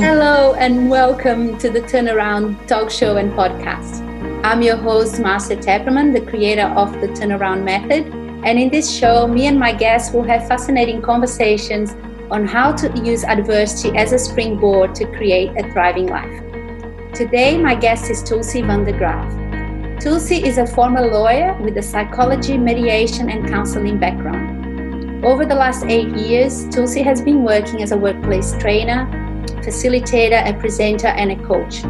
Hello, and welcome to the Turnaround Talk Show and Podcast. I'm your host, Marcia Teperman, the creator of the Turnaround Method. And in this show, me and my guests will have fascinating conversations on how to use adversity as a springboard to create a thriving life. Today, my guest is Tulsi van de Graaff. Tulsi is a former lawyer with a psychology, mediation, and counseling background. Over the last eight years, Tulsi has been working as a workplace trainer, facilitator, a presenter, and a coach.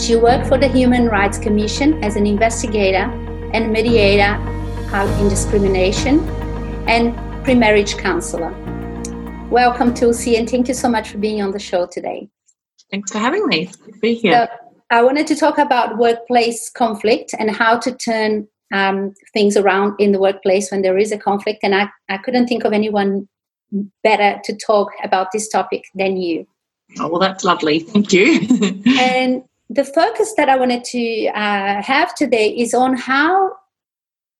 She worked for the Human Rights Commission as an investigator and mediator in discrimination and pre-marriage counselor. Welcome, Tulsi, and thank you so much for being on the show today. Thanks for having me. Good to be here. So, I wanted to talk about workplace conflict and how to turn um, things around in the workplace when there is a conflict. And I, I couldn't think of anyone better to talk about this topic than you. Oh, well, that's lovely. Thank you. and the focus that I wanted to uh, have today is on how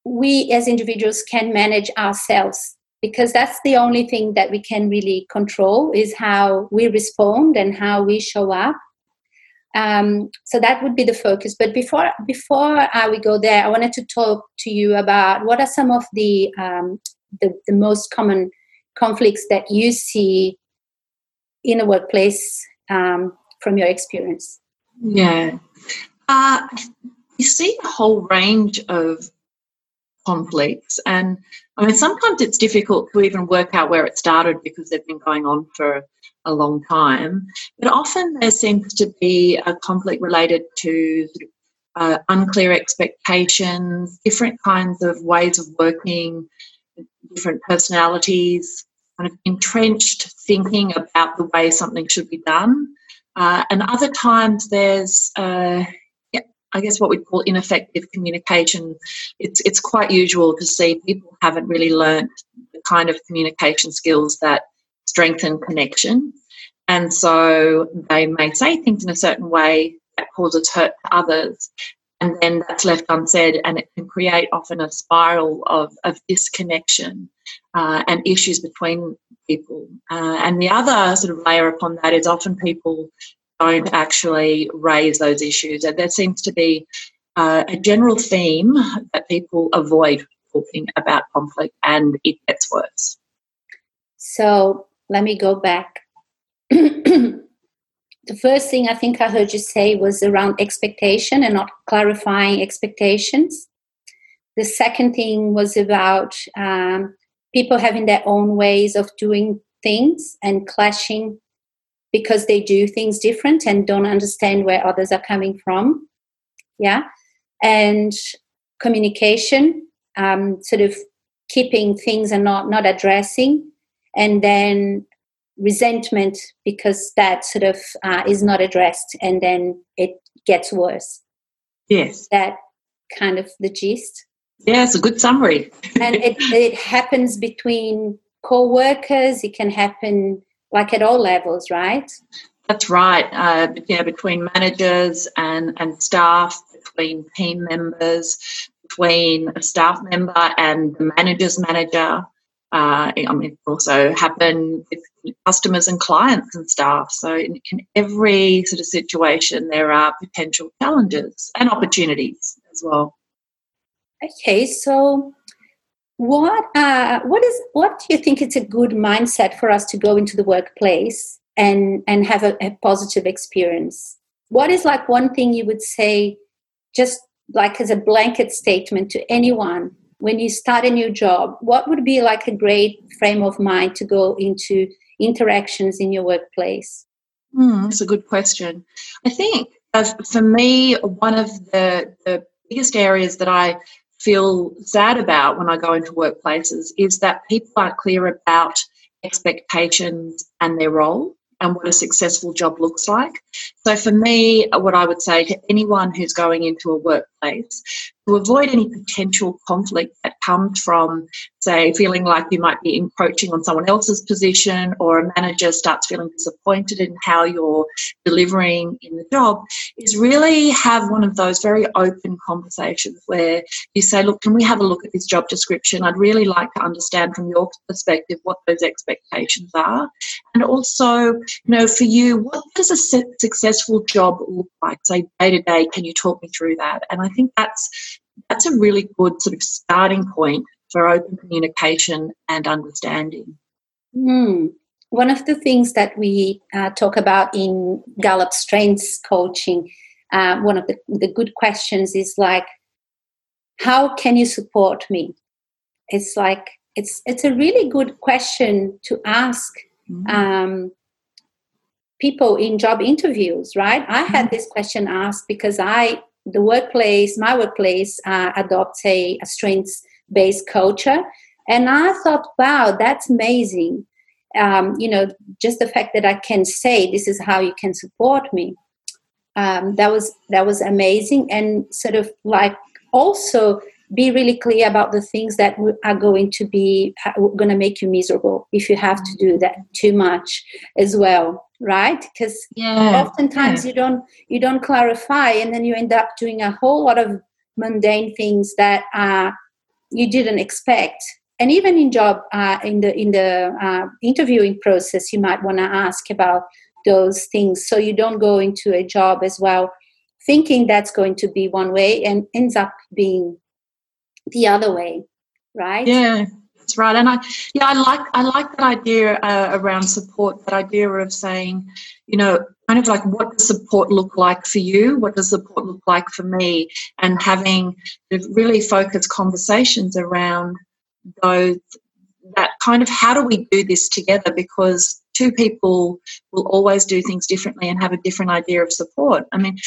we as individuals can manage ourselves because that's the only thing that we can really control is how we respond and how we show up um, so that would be the focus but before before uh, we go there i wanted to talk to you about what are some of the um, the, the most common conflicts that you see in a workplace um, from your experience? Yeah. Uh, you see a whole range of conflicts and i mean sometimes it's difficult to even work out where it started because they've been going on for a long time but often there seems to be a conflict related to uh, unclear expectations different kinds of ways of working different personalities kind of entrenched thinking about the way something should be done. Uh, and other times there's uh, I guess what we'd call ineffective communication. It's it's quite usual to see people haven't really learnt the kind of communication skills that strengthen connection, and so they may say things in a certain way that causes hurt to others, and then that's left unsaid, and it can create often a spiral of of disconnection uh, and issues between people. Uh, and the other sort of layer upon that is often people don't actually raise those issues. And there seems to be uh, a general theme that people avoid talking about conflict and it gets worse. So let me go back. the first thing I think I heard you say was around expectation and not clarifying expectations. The second thing was about um, people having their own ways of doing things and clashing because they do things different and don't understand where others are coming from. Yeah. And communication, um, sort of keeping things and not, not addressing. And then resentment because that sort of uh, is not addressed and then it gets worse. Yes. That kind of the gist. Yeah, it's a good summary. and it, it happens between co-workers, it can happen like at all levels, right? That's right. Uh, yeah, between managers and, and staff, between team members, between a staff member and the manager's manager. Uh, I mean, it also happen with customers and clients and staff. So, in, in every sort of situation, there are potential challenges and opportunities as well. Okay, so what uh, what is what do you think it's a good mindset for us to go into the workplace and and have a, a positive experience? What is like one thing you would say, just like as a blanket statement to anyone when you start a new job? What would be like a great frame of mind to go into interactions in your workplace? Mm, that's a good question. I think uh, for me, one of the, the biggest areas that I feel sad about when I go into workplaces is that people aren't clear about expectations and their role and what a successful job looks like. So, for me, what I would say to anyone who's going into a workplace, to avoid any potential conflict that comes from, say, feeling like you might be encroaching on someone else's position or a manager starts feeling disappointed in how you're delivering in the job, is really have one of those very open conversations where you say, look, can we have a look at this job description? I'd really like to understand from your perspective what those expectations are. And also, you know, for you, what does a successful job look like? Say day to day, can you talk me through that? And I think that's that's a really good sort of starting point for open communication and understanding. Mm. One of the things that we uh, talk about in Gallup Strengths Coaching, uh, one of the, the good questions is like, how can you support me? It's like it's it's a really good question to ask mm-hmm. um, people in job interviews, right? I had mm-hmm. this question asked because I the workplace, my workplace, uh, adopts a, a strengths based culture. And I thought, wow, that's amazing. Um, you know, just the fact that I can say this is how you can support me. Um, that was that was amazing, and sort of like also be really clear about the things that are going to be going to make you miserable if you have to do that too much as well right because yeah. oftentimes yeah. you don't you don't clarify and then you end up doing a whole lot of mundane things that uh, you didn't expect and even in job uh, in the in the uh, interviewing process you might want to ask about those things so you don't go into a job as well thinking that's going to be one way and ends up being the other way right yeah that's right, and I yeah I like I like that idea uh, around support. That idea of saying, you know, kind of like what does support look like for you? What does support look like for me? And having really focused conversations around those that kind of how do we do this together because two people will always do things differently and have a different idea of support. I mean,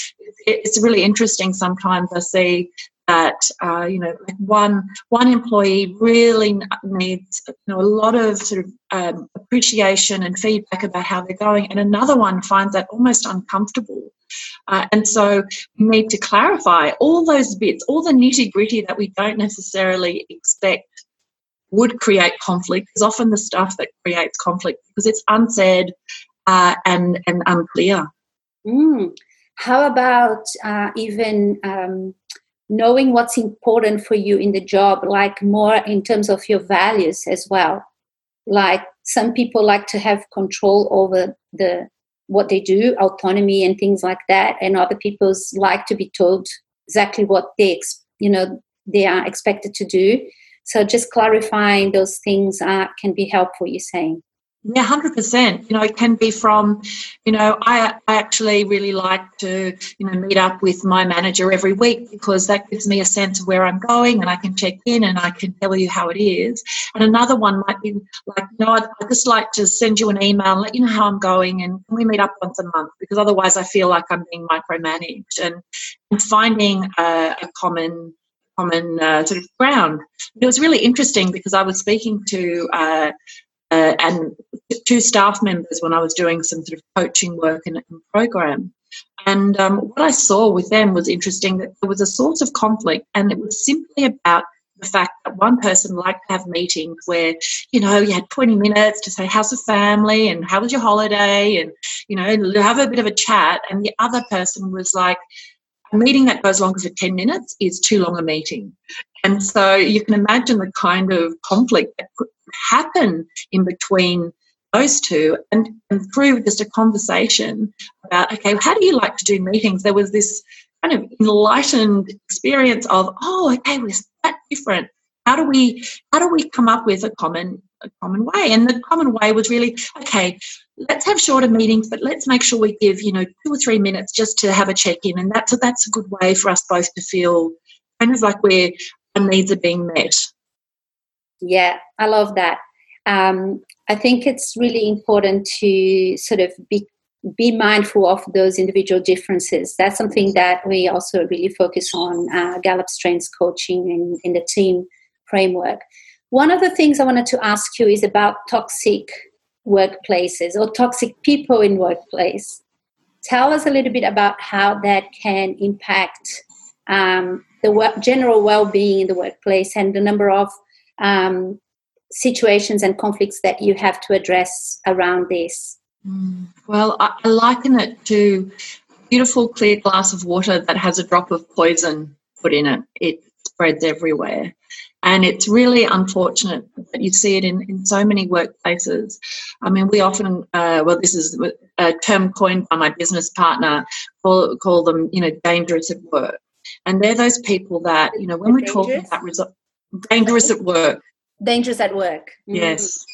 it's really interesting sometimes I see that uh, you know like one one employee really needs you know a lot of sort of um, appreciation and feedback about how they're going and another one finds that almost uncomfortable uh, and so we need to clarify all those bits all the nitty gritty that we don't necessarily expect would create conflict is often the stuff that creates conflict because it's unsaid uh, and and unclear mm. how about uh, even um, knowing what's important for you in the job, like more in terms of your values as well. Like some people like to have control over the what they do, autonomy and things like that, and other people's like to be told exactly what they you know they are expected to do. So just clarifying those things uh, can be helpful. You're saying. Yeah, hundred percent. You know, it can be from, you know, I, I actually really like to, you know, meet up with my manager every week because that gives me a sense of where I'm going and I can check in and I can tell you how it is. And another one might be like, you know, I'd, I'd just like to send you an email and let you know how I'm going and can we meet up once a month because otherwise I feel like I'm being micromanaged and, and finding a, a common common uh, sort of ground. It was really interesting because I was speaking to uh, and two staff members when I was doing some sort of coaching work in a program. And um, what I saw with them was interesting that there was a source of conflict, and it was simply about the fact that one person liked to have meetings where, you know, you had 20 minutes to say, How's the family? and how was your holiday? and, you know, have a bit of a chat. And the other person was like, a meeting that goes longer for 10 minutes is too long a meeting. And so you can imagine the kind of conflict that could happen in between those two and, and through just a conversation about, okay, how do you like to do meetings? There was this kind of enlightened experience of, oh, okay, we're that different. How do we how do we come up with a common a common way? And the common way was really, okay, let's have shorter meetings, but let's make sure we give, you know, two or three minutes just to have a check-in. And that's a, that's a good way for us both to feel kind of like we're our needs are being met. Yeah, I love that. Um, I think it's really important to sort of be be mindful of those individual differences. That's something that we also really focus on uh, Gallup Strengths Coaching in, in the team framework. One of the things I wanted to ask you is about toxic workplaces or toxic people in workplace. Tell us a little bit about how that can impact um, the general well-being in the workplace and the number of um, situations and conflicts that you have to address around this? Mm. Well, I, I liken it to beautiful clear glass of water that has a drop of poison put in it. It spreads everywhere. And it's really unfortunate that you see it in, in so many workplaces. I mean, we often, uh, well, this is a term coined by my business partner, call, call them, you know, dangerous at work. And they're those people that, you know, when we're talking about result, dangerous at work. Dangerous at work. Mm. Yes.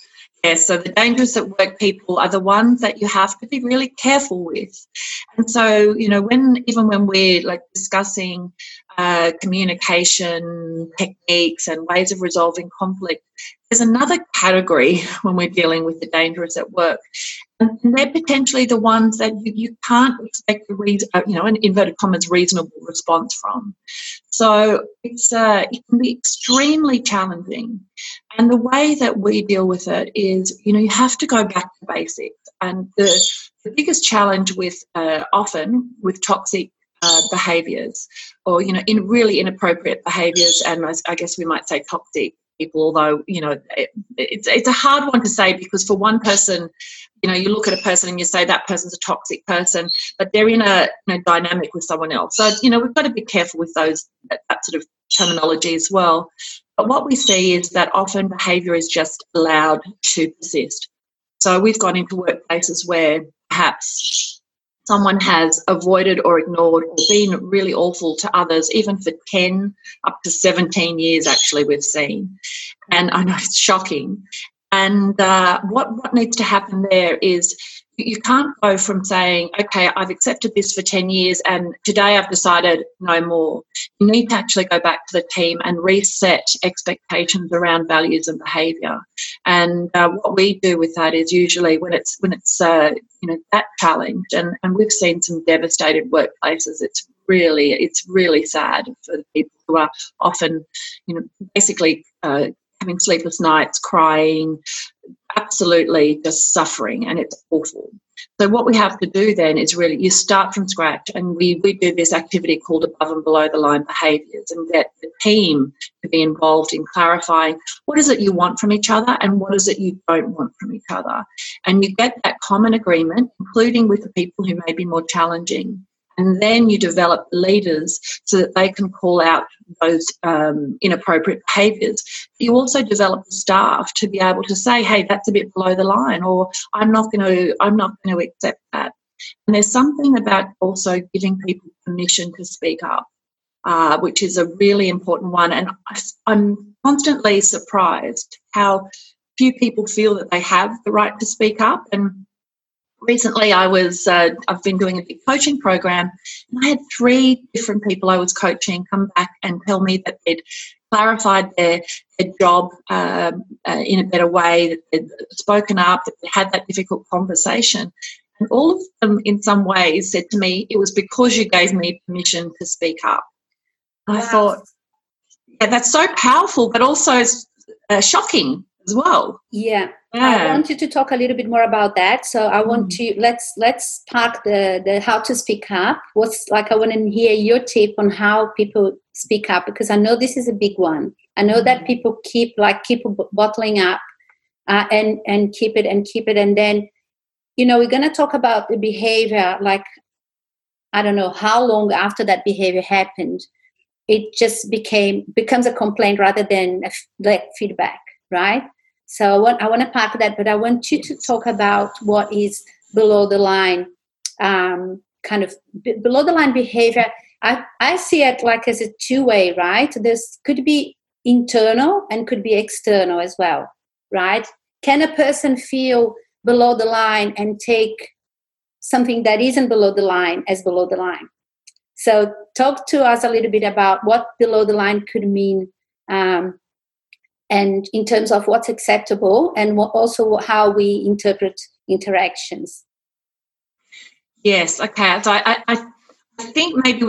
Yes, so the dangerous at work people are the ones that you have to be really careful with. And so, you know, when even when we're like discussing uh, communication techniques and ways of resolving conflict, there's another category when we're dealing with the dangerous at work. And they're potentially the ones that you, you can't expect a reason, uh, you know, an inverted commas reasonable response from. So it's uh, it can be extremely challenging. And the way that we deal with it is, you know, you have to go back to basics. And the, the biggest challenge with uh, often with toxic uh, behaviors or you know in really inappropriate behaviors. And I, guess we might say toxic people although you know it, it's, it's a hard one to say because for one person you know you look at a person and you say that person's a toxic person but they're in a, in a dynamic with someone else. So you know we've got to be careful with those that, that sort of terminology as well. But what we see is that often behavior is just allowed to persist. So we've gone into workplaces where perhaps someone has avoided or ignored or been really awful to others, even for 10 up to 17 years, actually, we've seen. And I know it's shocking. And uh, what, what needs to happen there is you can't go from saying, okay, I've accepted this for 10 years and today I've decided no more. You need to actually go back to the team and reset expectations around values and behaviour. And uh, what we do with that is usually when it's when it's uh, you know that challenge, and, and we've seen some devastated workplaces. It's really it's really sad for the people who are often you know basically uh, having sleepless nights, crying, absolutely just suffering, and it's awful. So what we have to do then is really you start from scratch, and we we do this activity called above and below the line behaviours, and get the team to be involved in clarifying what is it you want from each other and what is it you don't want from each other, and you get that common agreement, including with the people who may be more challenging and then you develop leaders so that they can call out those um, inappropriate behaviours. You also develop the staff to be able to say, "Hey, that's a bit below the line," or "I'm not going to, I'm not going to accept that." And there's something about also giving people permission to speak up, uh, which is a really important one. And I'm constantly surprised how few people feel that they have the right to speak up and recently I was uh, I've been doing a big coaching program and I had three different people I was coaching come back and tell me that they'd clarified their, their job um, uh, in a better way, that they'd spoken up, that they had that difficult conversation. And all of them, in some ways, said to me, It was because you gave me permission to speak up. And wow. I thought, Yeah, that's so powerful, but also uh, shocking as well. Yeah. Yeah. I want you to talk a little bit more about that. So I want mm. to let's let's park the the how to speak up. What's like I want to hear your tip on how people speak up because I know this is a big one. I know that mm. people keep like keep bottling up uh, and and keep it and keep it and then you know we're going to talk about the behavior like I don't know how long after that behavior happened it just became becomes a complaint rather than a, like feedback right? So I want, I want to park that, but I want you to talk about what is below the line, um, kind of b- below the line behavior. I, I see it like as a two way, right? This could be internal and could be external as well, right? Can a person feel below the line and take something that isn't below the line as below the line? So, talk to us a little bit about what below the line could mean um, and in terms of what's acceptable and also how we interpret interactions. Yes, okay. So I, I, I think maybe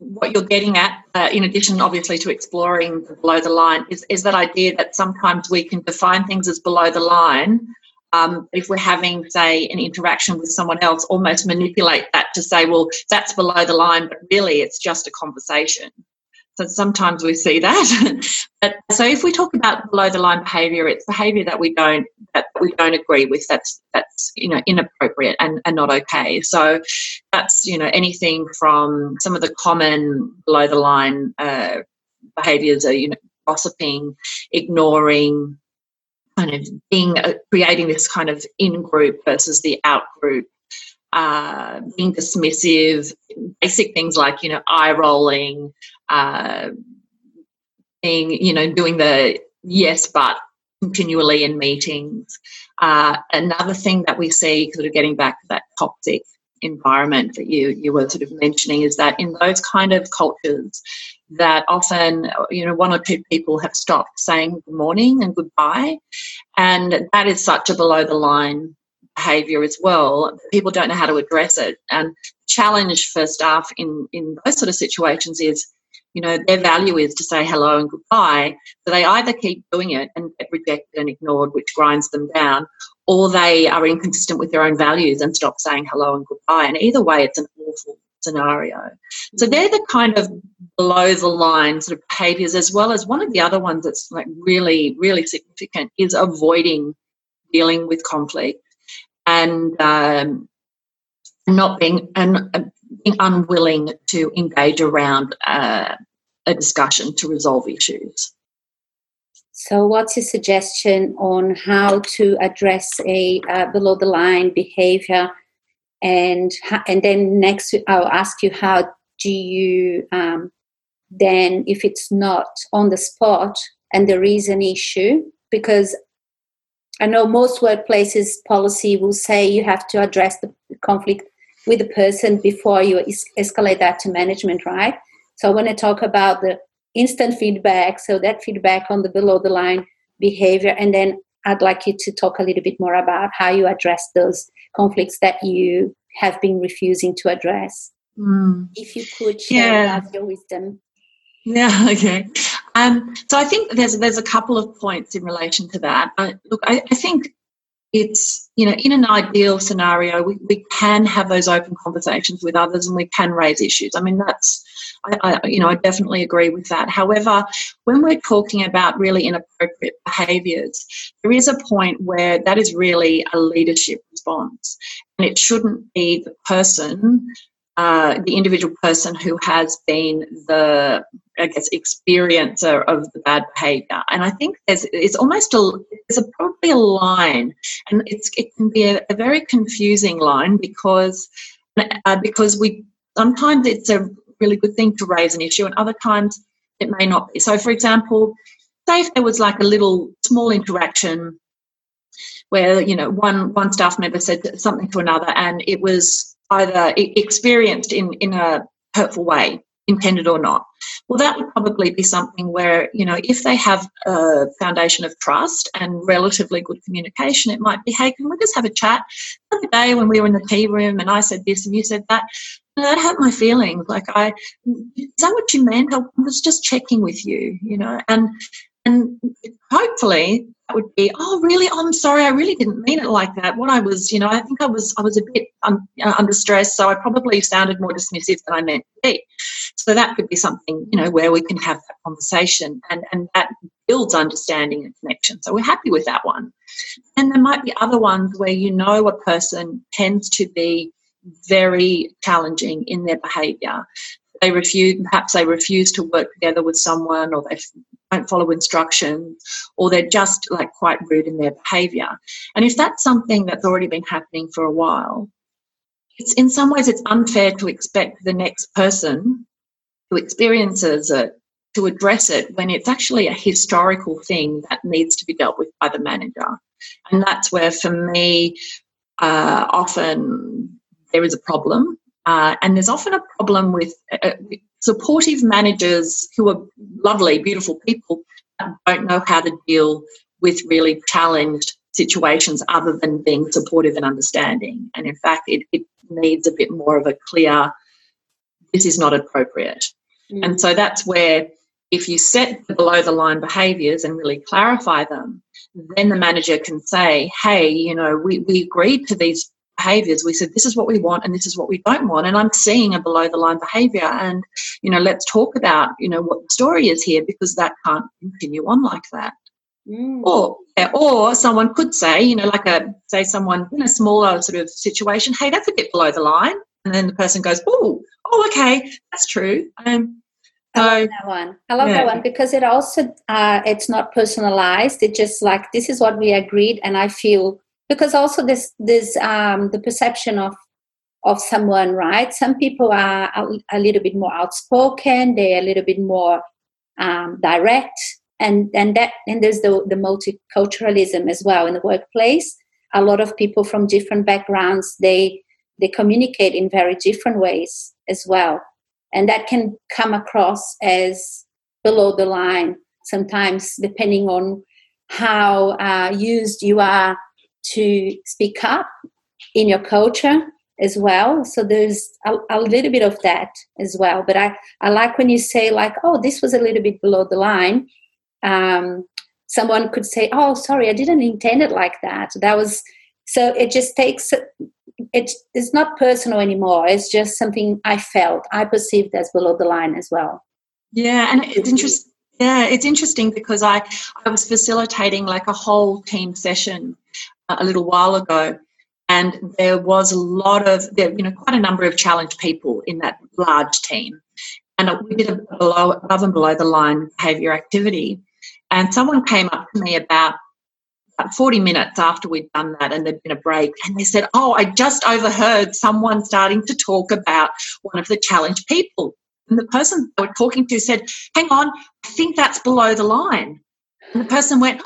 what you're getting at, uh, in addition, obviously, to exploring below the line, is, is that idea that sometimes we can define things as below the line. Um, if we're having, say, an interaction with someone else, almost manipulate that to say, well, that's below the line, but really it's just a conversation. So sometimes we see that. but so if we talk about below the line behaviour, it's behaviour that we don't that we don't agree with. That's that's you know inappropriate and, and not okay. So that's you know anything from some of the common below the line uh, behaviours are you know gossiping, ignoring, kind of being uh, creating this kind of in group versus the out group uh, being dismissive, basic things like, you know, eye rolling, uh, being, you know, doing the yes, but continually in meetings. Uh, another thing that we see, sort of getting back to that toxic environment that you, you were sort of mentioning, is that in those kind of cultures, that often, you know, one or two people have stopped saying good morning and goodbye. And that is such a below the line behaviour as well. People don't know how to address it. And challenge for staff in, in those sort of situations is, you know, their value is to say hello and goodbye. So they either keep doing it and get rejected and ignored, which grinds them down, or they are inconsistent with their own values and stop saying hello and goodbye. And either way, it's an awful scenario. So they're the kind of below the line sort of behaviors, as well as one of the other ones that's like really, really significant is avoiding dealing with conflict and um, not being and uh, being unwilling to engage around uh, a discussion to resolve issues. So, what's your suggestion on how to address a uh, below the line behavior? And and then next, I'll ask you how do you um, then, if it's not on the spot and there is an issue, because I know most workplaces policy will say you have to address the conflict with the person before you es- escalate that to management, right? So I want to talk about the instant feedback, so that feedback on the below the line behavior, and then I'd like you to talk a little bit more about how you address those conflicts that you have been refusing to address. Mm. If you could share yeah. your wisdom. Yeah, okay. Um, so I think there's there's a couple of points in relation to that. Uh, look, I, I, think it's you know in an ideal scenario we, we can have those open conversations with others and we can raise issues. I mean that's I, I you know I definitely agree with that. However, when we're talking about really inappropriate behaviours, there is a point where that is really a leadership response, and it shouldn't be the person uh, the individual person who has been the, I guess, experiencer of the bad behaviour. And I think there's it's almost a there's a, probably a line, and it's it can be a, a very confusing line because uh, because we sometimes it's a really good thing to raise an issue, and other times it may not be. So, for example, say if there was like a little small interaction where you know one one staff member said something to another, and it was either experienced in, in a hurtful way, intended or not. Well, that would probably be something where, you know, if they have a foundation of trust and relatively good communication, it might be, hey, can we just have a chat? The other day when we were in the tea room and I said this and you said that, you know, that hurt my feelings. Like, I, is that what you meant? I was just checking with you, you know, and, and hopefully that would be, oh, really? Oh, I'm sorry, I really didn't mean it like that. What I was, you know, I think I was, I was a bit un, uh, under stress, so I probably sounded more dismissive than I meant to be. So that could be something, you know, where we can have that conversation, and and that builds understanding and connection. So we're happy with that one. And there might be other ones where you know a person tends to be very challenging in their behaviour they refuse perhaps they refuse to work together with someone or they don't follow instructions or they're just like quite rude in their behavior. And if that's something that's already been happening for a while it's in some ways it's unfair to expect the next person who experiences it to address it when it's actually a historical thing that needs to be dealt with by the manager. And that's where for me uh, often there is a problem uh, and there's often a problem with uh, supportive managers who are lovely, beautiful people, don't know how to deal with really challenged situations other than being supportive and understanding. And in fact, it, it needs a bit more of a clear, this is not appropriate. Mm. And so that's where if you set the below the line behaviours and really clarify them, then the manager can say, hey, you know, we, we agreed to these behaviors. We said, this is what we want and this is what we don't want. And I'm seeing a below the line behavior. And, you know, let's talk about, you know, what the story is here because that can't continue on like that. Mm. Or, or someone could say, you know, like a, say someone in a smaller sort of situation, hey, that's a bit below the line. And then the person goes, oh, oh, okay, that's true. Um, I love that one. I love yeah. that one because it also uh, it's not personalized. It's just like this is what we agreed, and I feel because also this this um, the perception of of someone, right? Some people are a, a little bit more outspoken. They're a little bit more um, direct, and and that and there's the the multiculturalism as well in the workplace. A lot of people from different backgrounds they they communicate in very different ways as well and that can come across as below the line sometimes depending on how uh, used you are to speak up in your culture as well so there's a, a, little bit of that as well but I, I like when you say like oh this was a little bit below the line um, someone could say oh sorry i didn't intend it like that that was so it just takes it's it's not personal anymore. It's just something I felt, I perceived as below the line as well. Yeah, and it's interesting. Yeah, it's interesting because I I was facilitating like a whole team session a little while ago, and there was a lot of there you know quite a number of challenged people in that large team, and we did a below above and below the line behaviour activity, and someone came up to me about 40 minutes after we'd done that and there'd been a break and they said oh i just overheard someone starting to talk about one of the challenged people. And the person they were talking to said hang on i think that's below the line. And the person went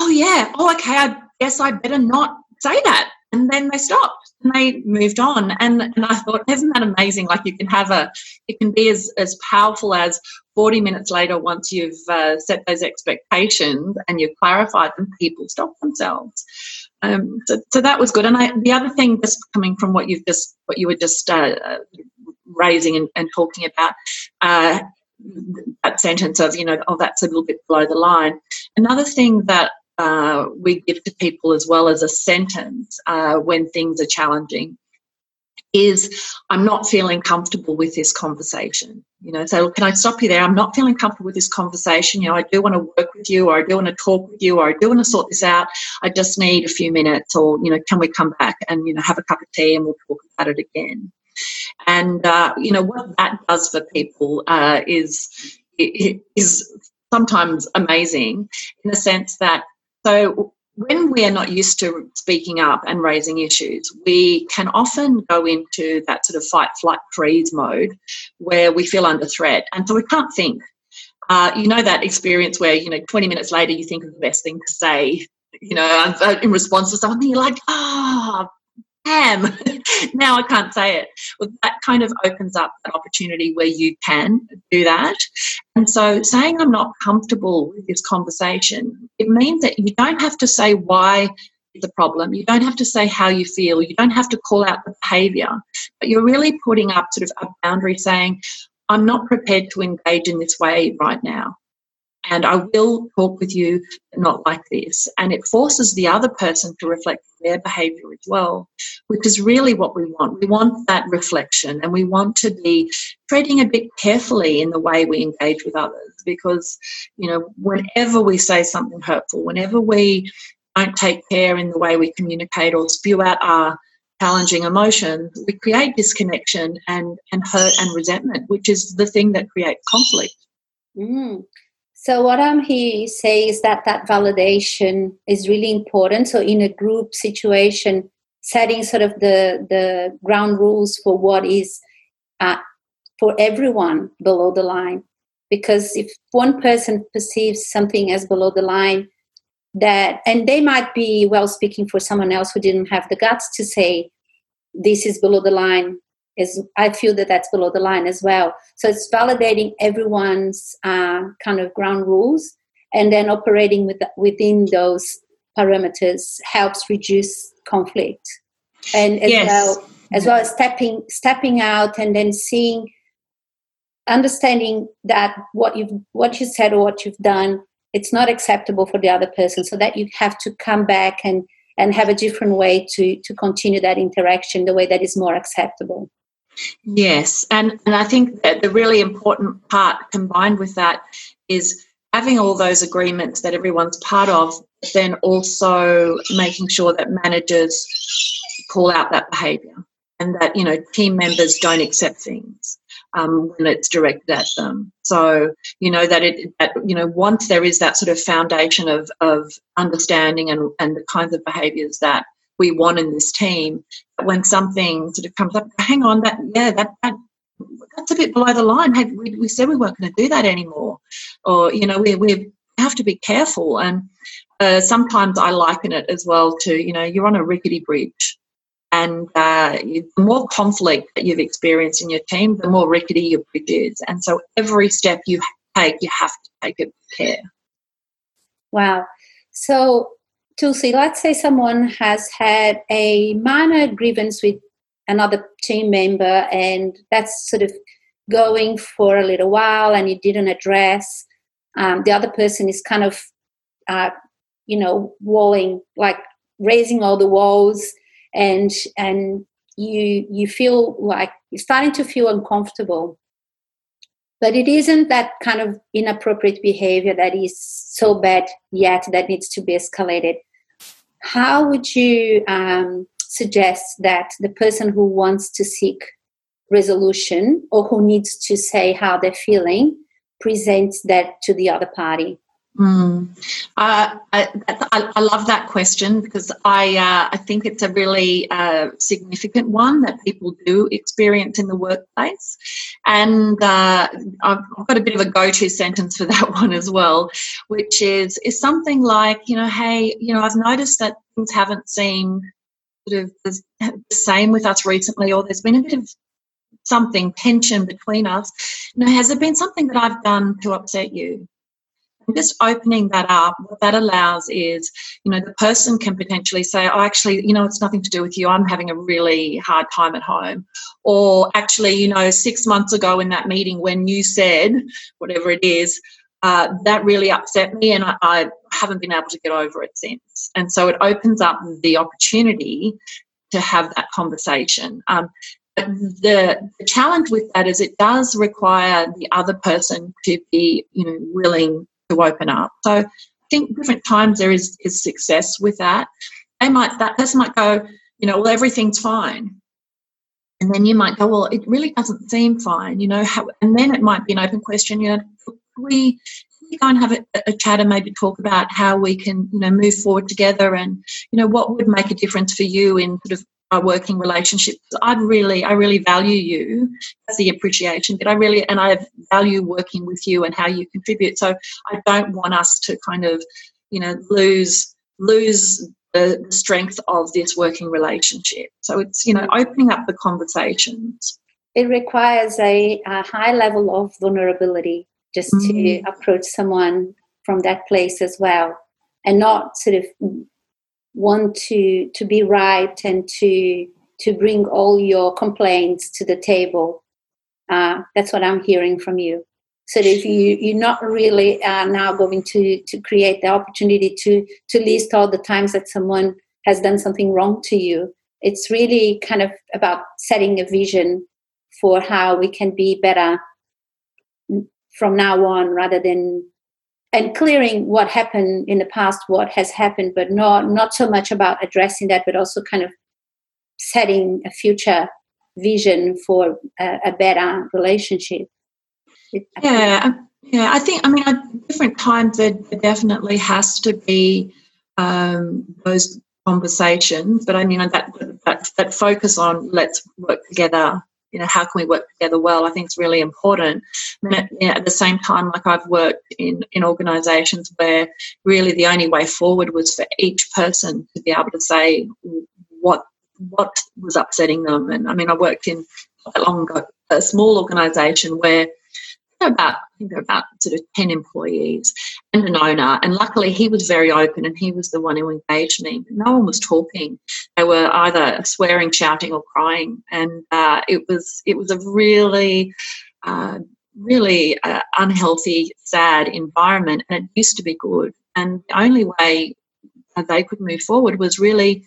oh yeah oh okay i guess i better not say that. And then they stopped. And they moved on. And, and i thought isn't that amazing? Like you can have a it can be as, as powerful as 40 minutes later once you've uh, set those expectations and you've clarified them people stop themselves. Um, so, so that was good. And I, the other thing just coming from what you've just what you were just uh, raising and, and, talking about uh, that sentence of you know oh that's a little bit below the line. Another thing that uh, we give to people as well as a sentence uh, when things are challenging is I'm not feeling comfortable with this conversation. You know, look, can I stop you there? I'm not feeling comfortable with this conversation. You know, I do want to work with you, or I do want to talk with you, or I do want to sort this out. I just need a few minutes, or you know, can we come back and you know have a cup of tea and we'll talk about it again. And uh, you know what that does for people uh, is is sometimes amazing in the sense that so when we are not used to speaking up and raising issues, we can often go into that sort of fight, flight, freeze mode where we feel under threat. And so we can't think. Uh, you know that experience where, you know, 20 minutes later you think of the best thing to say, you know, uh, in response to something, you're like, ah, oh, am. now I can't say it. Well, that kind of opens up an opportunity where you can do that. And so saying I'm not comfortable with this conversation, it means that you don't have to say why the problem. You don't have to say how you feel. You don't have to call out the behavior. But you're really putting up sort of a boundary saying, I'm not prepared to engage in this way right now and I will talk with you, not like this. And it forces the other person to reflect their behavior as well, which is really what we want. We want that reflection and we want to be treading a bit carefully in the way we engage with others because, you know, whenever we say something hurtful, whenever we don't take care in the way we communicate or spew out our challenging emotions, we create disconnection and, and hurt and resentment, which is the thing that creates conflict. Mm. So what I'm here say is that that validation is really important. So in a group situation, setting sort of the the ground rules for what is uh, for everyone below the line, because if one person perceives something as below the line, that and they might be well speaking for someone else who didn't have the guts to say this is below the line is I feel that that's below the line as well. So it's validating everyone's uh, kind of ground rules and then operating with, within those parameters helps reduce conflict and as yes. well as well as stepping stepping out and then seeing understanding that what you've what you said or what you've done it's not acceptable for the other person so that you have to come back and and have a different way to to continue that interaction the way that is more acceptable yes and and i think that the really important part combined with that is having all those agreements that everyone's part of then also making sure that managers call out that behavior and that you know team members don't accept things um, when it's directed at them. So you know that it that you know once there is that sort of foundation of of understanding and and the kinds of behaviours that we want in this team, when something sort of comes up, hang on, that yeah, that that that's a bit below the line. Hey, we, we said we weren't going to do that anymore, or you know we we have to be careful and. Uh, sometimes I liken it as well to, you know, you're on a rickety bridge and uh, the more conflict that you've experienced in your team, the more rickety your bridge is. And so every step you take, you have to take it with care. Wow. So, Tulsi, let's say someone has had a minor grievance with another team member, and that's sort of going for a little while, and you didn't address. Um, the other person is kind of, uh, you know, walling, like raising all the walls and and you you feel like you're starting to feel uncomfortable but it isn't that kind of inappropriate behavior that is so bad yet that needs to be escalated how would you um, suggest that the person who wants to seek resolution or who needs to say how they're feeling presents that to the other party Mm. Uh, I, I, love that question because I uh, I think it's a really uh, significant one that people do experience in the workplace, and uh, I've, I've got a bit of a go-to sentence for that one as well, which is is something like you know, hey, you know, I've noticed that things haven't seemed sort of the same with us recently, or there's been a bit of something tension between us. You know, has there been something that I've done to upset you? Just opening that up, what that allows is, you know, the person can potentially say, oh, actually, you know, it's nothing to do with you. I'm having a really hard time at home. Or actually, you know, six months ago in that meeting when you said whatever it is, uh, that really upset me and I, I haven't been able to get over it since. And so it opens up the opportunity to have that conversation. Um, the, the, challenge with that is it does require the other person to be you know willing to open up. So I think different times there is, is success with that. They might that person might go, you know, well everything's fine. And then you might go, well, it really doesn't seem fine, you know, how, and then it might be an open question, you know, we go and have a, a, chat and maybe talk about how we can, you know, move forward together and, you know, what would make a difference for you in sort of our working relationship. I really, I really value you. That's the appreciation but I really, and I value working with you and how you contribute. So I don't want us to kind of, you know, lose lose the strength of this working relationship. So it's, you know, opening up the conversations. It requires a, a high level of vulnerability just mm-hmm. to approach someone from that place as well and not sort of want to to be right and to to bring all your complaints to the table. Uh, that's what I'm hearing from you. So if you you're not really uh, now going to to create the opportunity to to list all the times that someone has done something wrong to you, it's really kind of about setting a vision for how we can be better from now on, rather than and clearing what happened in the past, what has happened, but not not so much about addressing that, but also kind of setting a future vision for a, a better relationship. yeah, yeah. I think. I mean, at different times there definitely has to be um, those conversations, but I mean that that that focus on let's work together you know, how can we work together well? I think it's really important. and at, you know, at the same time, like I've worked in, in organisations where really the only way forward was for each person to be able to say what what was upsetting them. And I mean, I worked in a long a small organisation where about I think about sort of ten employees and an owner. And luckily, he was very open, and he was the one who engaged me. No one was talking; they were either swearing, shouting, or crying, and uh, it was it was a really uh, really uh, unhealthy, sad environment. And it used to be good. And the only way they could move forward was really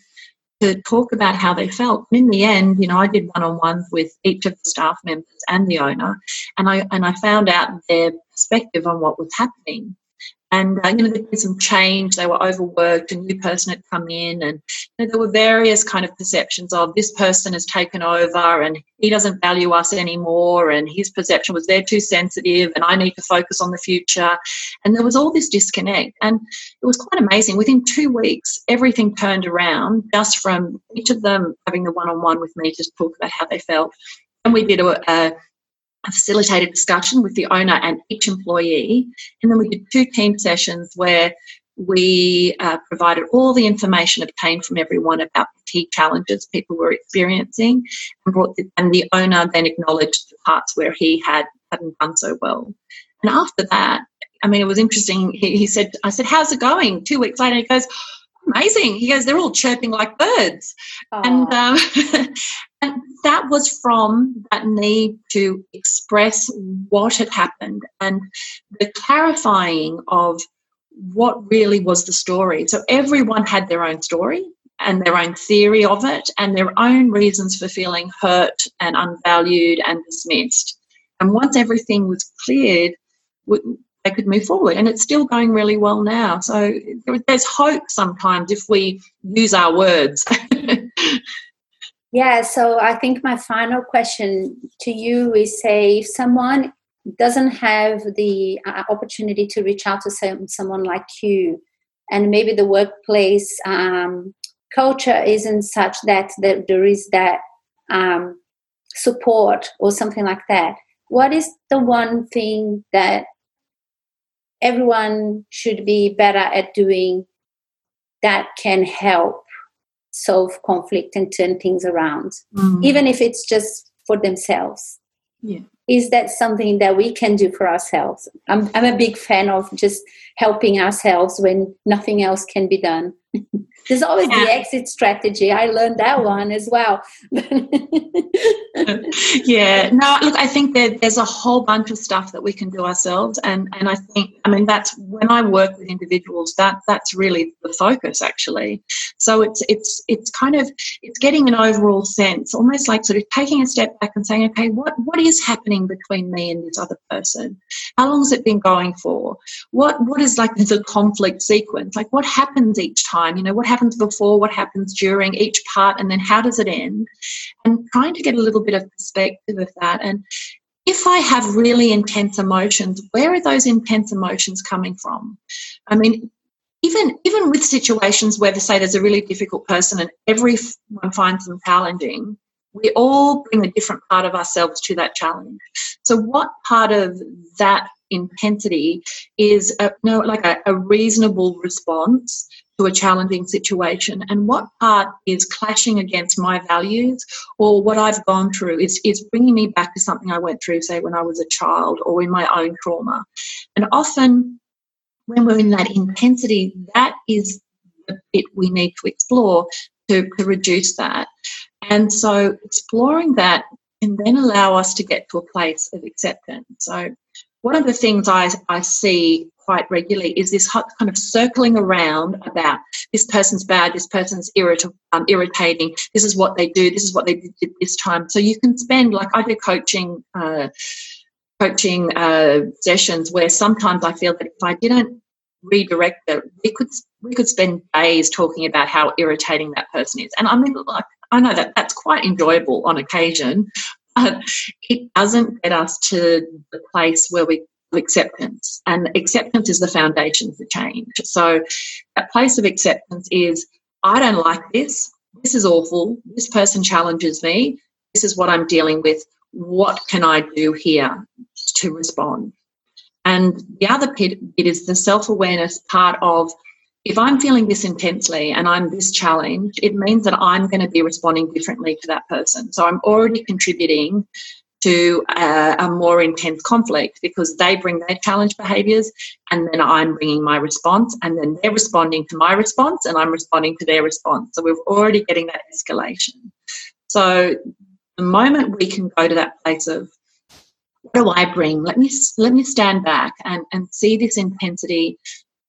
to talk about how they felt. And in the end, you know, I did one-on-ones with each of the staff members and the owner, and I and I found out their perspective on what was happening. And uh, you know, there was some change. They were overworked. A new person had come in, and you know, there were various kind of perceptions of this person has taken over, and he doesn't value us anymore, and his perception was they're too sensitive, and I need to focus on the future. And there was all this disconnect, and it was quite amazing. Within two weeks, everything turned around just from each of them having the one-on-one with me to talk about how they felt, and we did a, a a facilitated discussion with the owner and each employee. And then we did two team sessions where we uh, provided all the information obtained from everyone about the key challenges people were experiencing and brought the, and the owner then acknowledged the parts where he had hadn't done so well. And after that, I mean, it was interesting. He, he said, I said, how's it going? Two weeks later, he goes, amazing. He goes, they're all chirping like birds. And, um, and that was from that need to express what had happened and the clarifying of what really was the story. So everyone had their own story and their own theory of it and their own reasons for feeling hurt and unvalued and dismissed. And once everything was cleared, they could move forward. And it's still going really well now. So there's hope sometimes if we use our words. yeah. So I think my final question to you is say, if someone doesn't have the uh, opportunity to reach out to some, someone like you, and maybe the workplace um, culture isn't such that there, there is that um, support or something like that, what is the one thing that everyone should be better at doing that can help solve conflict and turn things around, mm. even if it's just for themselves. Yeah. Is that something that we can do for ourselves? I'm, I'm a big fan of just helping ourselves when nothing else can be done. There's always yeah. the exit strategy. I learned that one as well. yeah, no, look, I think that there's a whole bunch of stuff that we can do ourselves, and and I think, I mean, that's when I work with individuals, that that's really the focus, actually. So it's it's it's kind of it's getting an overall sense, almost like sort of taking a step back and saying, okay, what what is happening between me and this other person? How long has it been going for? What what is like the conflict sequence? Like what happens each time? You know, what happens before, what happens during each part, and then how does it end? And trying to get a little bit of perspective of that. And if I have really intense emotions, where are those intense emotions coming from? I mean, even even with situations where, say, there's a really difficult person and everyone finds them challenging, we all bring a different part of ourselves to that challenge. So, what part of that intensity is a, you know, like a, a reasonable response to a challenging situation and what part is clashing against my values or what I've gone through is, is bringing me back to something I went through, say, when I was a child or in my own trauma. And often when we're in that intensity, that is the bit we need to explore to, to reduce that. And so exploring that can then allow us to get to a place of acceptance. So one of the things I, I see quite regularly is this kind of circling around about this person's bad, this person's irrit- um, irritating, this is what they do, this is what they did this time. So you can spend, like I do coaching, uh, coaching uh, sessions where sometimes I feel that if I didn't redirect it, we could we could spend days talking about how irritating that person is. And I mean, like I know that that's quite enjoyable on occasion, but it doesn't get us to the place where we acceptance and acceptance is the foundation for change. So that place of acceptance is i don't like this. This is awful. This person challenges me. This is what i'm dealing with. What can i do here to respond? And the other bit, is the self-awareness part of if I'm feeling this intensely and I'm this challenged, it means that I'm going to be responding differently to that person. So I'm already contributing to a, a, more intense conflict because they bring their challenge behaviors and then I'm bringing my response and then they're responding to my response and I'm responding to their response. So we're already getting that escalation. So the moment we can go to that place of what do I bring? Let me let me stand back and, and see this intensity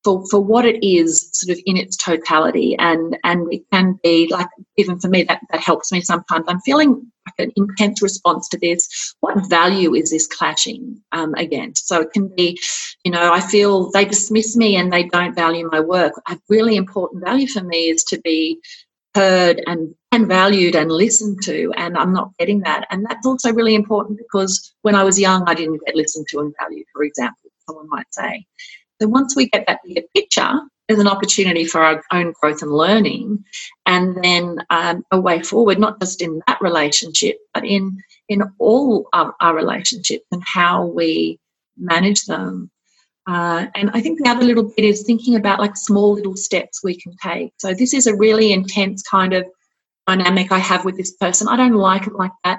for, for what it is sort of in its totality and and it can be like even for me that, that helps me sometimes i'm feeling an intense response to this. What value is this clashing um, against? So it can be you know i feel they dismiss me and they don't value my work. A really important value for me is to be heard and, and valued and listened to and i'm not getting that. And that's also really important because when i was young i didn't get listened to and valued for example someone might say. So once we get that bigger picture, there's an opportunity for our own growth and learning, and then um, a way forward, not just in that relationship, but in in all our, our relationships and how we manage them. Uh, and I think the other little bit is thinking about like small little steps we can take. So this is a really intense kind of dynamic I have with this person. I don't like it like that.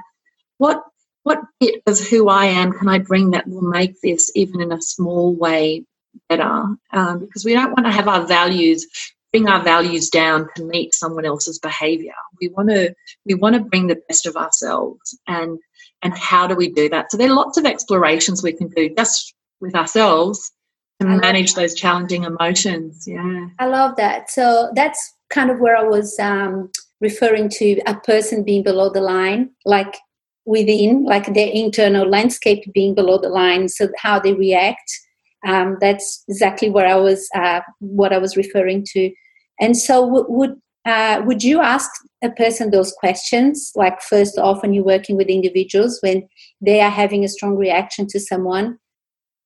What what bit of who I am can I bring that will make this even in a small way better um, because we don't want to have our values bring our values down to meet someone else's behavior. We want to we want to bring the best of ourselves and and how do we do that? So there are lots of explorations we can do just with ourselves to manage those challenging emotions yeah. I love that. So that's kind of where i was um, referring to a person being below the line like within like their internal landscape being below the line so how they react um, that's exactly what I was uh, what I was referring to. And so, w- would uh, would you ask a person those questions? Like first off, when you're working with individuals, when they are having a strong reaction to someone,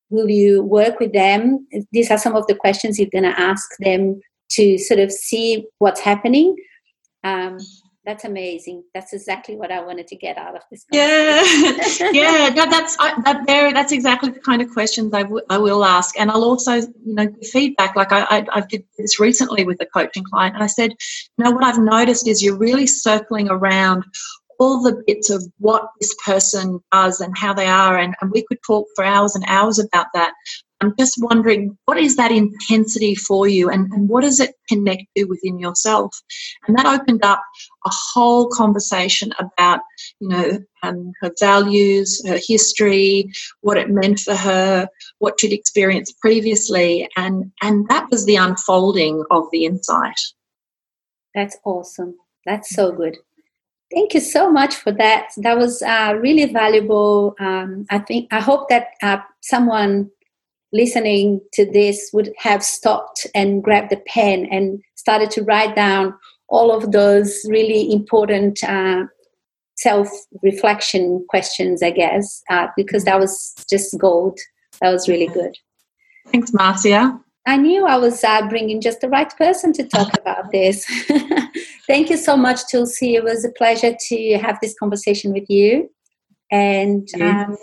will you work with them? These are some of the questions you're going to ask them to sort of see what's happening. Um, that's amazing. That's exactly what I wanted to get out of this. Yeah, yeah. That, that's I, that. There, that's exactly the kind of questions I, w- I will ask, and I'll also, you know, give feedback. Like I, I, I did this recently with a coaching client, and I said, you know, what I've noticed is you're really circling around all the bits of what this person does and how they are, and, and we could talk for hours and hours about that. I'm just wondering what is that intensity for you and, and what does it connect to within yourself? And that opened up a whole conversation about, you know, um, her values, her history, what it meant for her, what she'd experienced previously. And, and that was the unfolding of the insight. That's awesome. That's so good. Thank you so much for that. That was uh, really valuable. Um, I think I hope that uh, someone listening to this would have stopped and grabbed a pen and started to write down all of those really important uh, self reflection questions, I guess, uh, because that was just gold. That was really good. Thanks, Marcia. I knew I was uh, bringing just the right person to talk about this. Thank you so much, Tulsi. It was a pleasure to have this conversation with you. And um,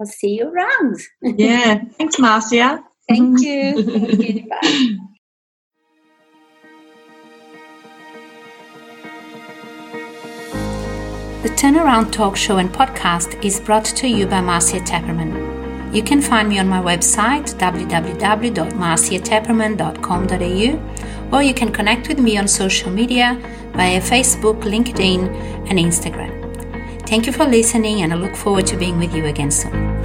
I'll see you around. yeah. Thanks, Marcia. Thank mm-hmm. you. Thank you. Bye. The Turnaround Talk Show and Podcast is brought to you by Marcia Teperman. You can find me on my website www.marciateperman.com.au or you can connect with me on social media via Facebook, LinkedIn, and Instagram. Thank you for listening, and I look forward to being with you again soon.